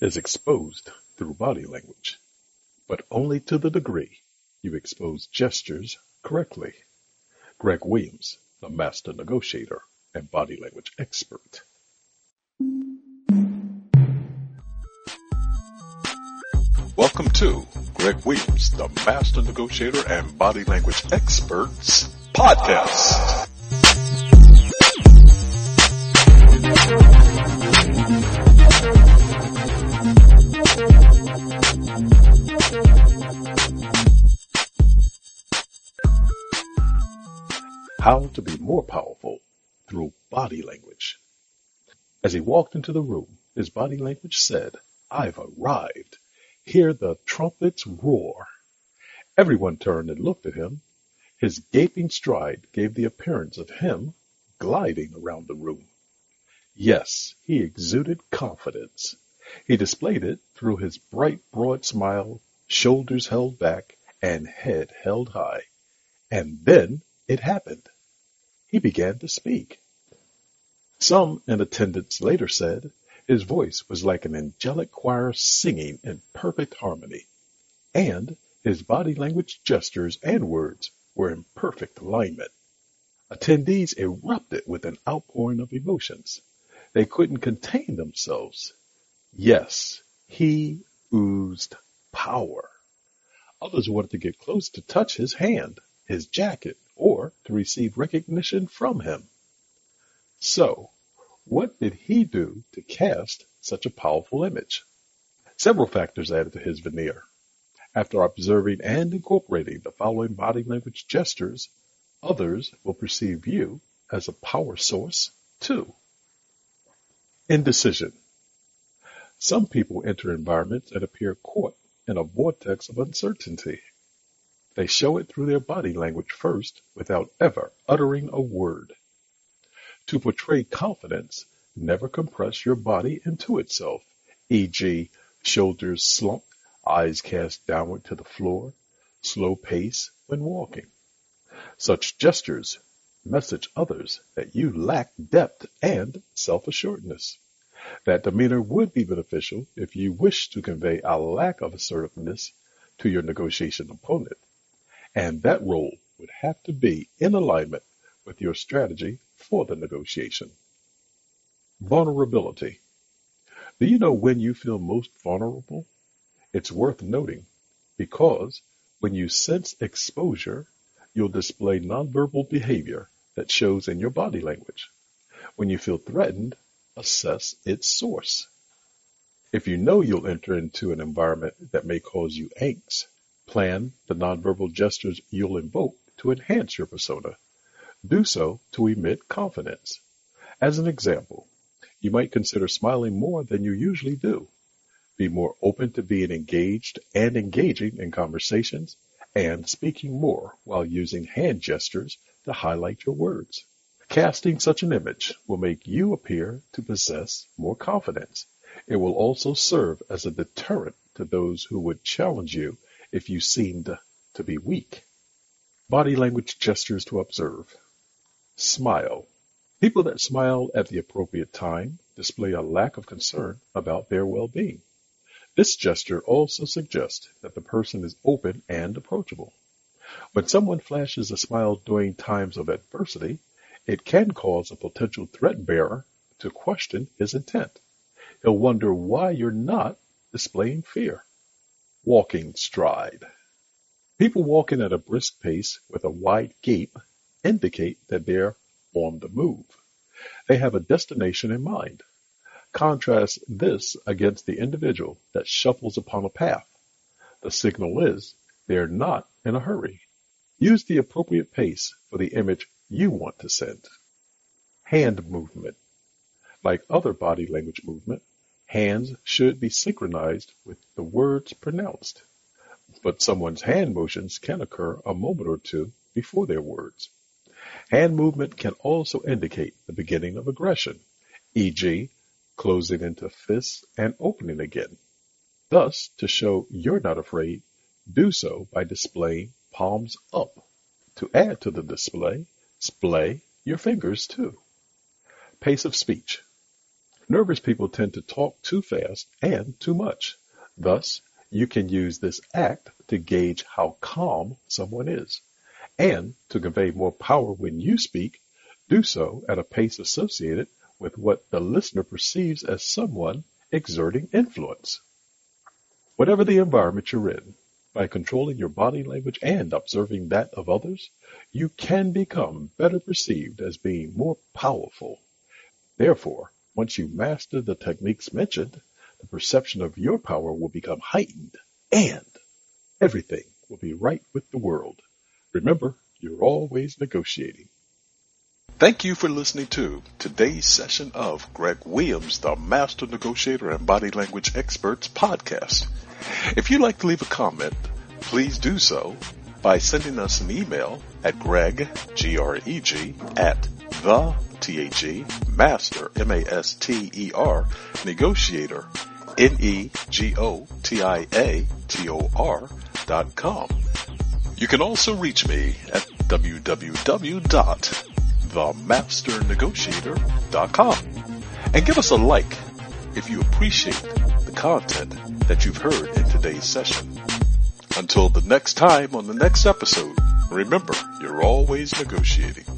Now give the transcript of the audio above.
is exposed through body language, but only to the degree you expose gestures correctly. Greg Williams, the master negotiator and body language expert. Welcome to Greg Williams, the master negotiator and body language experts podcast. How to be more powerful through body language. As he walked into the room, his body language said, I've arrived. Hear the trumpets roar. Everyone turned and looked at him. His gaping stride gave the appearance of him gliding around the room. Yes, he exuded confidence. He displayed it through his bright, broad smile, shoulders held back, and head held high. And then it happened. He began to speak. Some in attendance later said his voice was like an angelic choir singing in perfect harmony, and his body language gestures and words were in perfect alignment. Attendees erupted with an outpouring of emotions. They couldn't contain themselves. Yes, he oozed power. Others wanted to get close to touch his hand, his jacket, to receive recognition from him. So, what did he do to cast such a powerful image? Several factors added to his veneer. After observing and incorporating the following body language gestures, others will perceive you as a power source too. Indecision. Some people enter environments and appear caught in a vortex of uncertainty. They show it through their body language first without ever uttering a word. To portray confidence, never compress your body into itself, e.g., shoulders slumped, eyes cast downward to the floor, slow pace when walking. Such gestures message others that you lack depth and self-assuredness. That demeanor would be beneficial if you wish to convey a lack of assertiveness to your negotiation opponent. And that role would have to be in alignment with your strategy for the negotiation. Vulnerability. Do you know when you feel most vulnerable? It's worth noting because when you sense exposure, you'll display nonverbal behavior that shows in your body language. When you feel threatened, assess its source. If you know you'll enter into an environment that may cause you angst, plan the nonverbal gestures you'll invoke to enhance your persona. Do so to emit confidence. As an example, you might consider smiling more than you usually do. Be more open to being engaged and engaging in conversations and speaking more while using hand gestures to highlight your words. Casting such an image will make you appear to possess more confidence. It will also serve as a deterrent to those who would challenge you if you seemed to be weak. Body language gestures to observe. Smile. People that smile at the appropriate time display a lack of concern about their well-being. This gesture also suggests that the person is open and approachable. When someone flashes a smile during times of adversity, it can cause a potential threat bearer to question his intent. He'll wonder why you're not displaying fear. Walking stride. People walking at a brisk pace with a wide gape indicate that they're on the move. They have a destination in mind. Contrast this against the individual that shuffles upon a path. The signal is they're not in a hurry. Use the appropriate pace for the image you want to send. Hand movement. Like other body language movement, Hands should be synchronized with the words pronounced, but someone's hand motions can occur a moment or two before their words. Hand movement can also indicate the beginning of aggression, e.g., closing into fists and opening again. Thus, to show you're not afraid, do so by displaying palms up. To add to the display, splay your fingers too. Pace of speech. Nervous people tend to talk too fast and too much. Thus, you can use this act to gauge how calm someone is. And to convey more power when you speak, do so at a pace associated with what the listener perceives as someone exerting influence. Whatever the environment you're in, by controlling your body language and observing that of others, you can become better perceived as being more powerful. Therefore, once you master the techniques mentioned, the perception of your power will become heightened and everything will be right with the world. Remember, you're always negotiating. Thank you for listening to today's session of Greg Williams, the Master Negotiator and Body Language Experts podcast. If you'd like to leave a comment, please do so by sending us an email at greg, G-R-E-G, at the, T-H-E, master, M-A-S-T-E-R, negotiator, N-E-G-O-T-I-A-T-O-R dot com. You can also reach me at www themasternegotiator.com and give us a like if you appreciate the content that you've heard in today's session. Until the next time on the next episode, remember, you're always negotiating.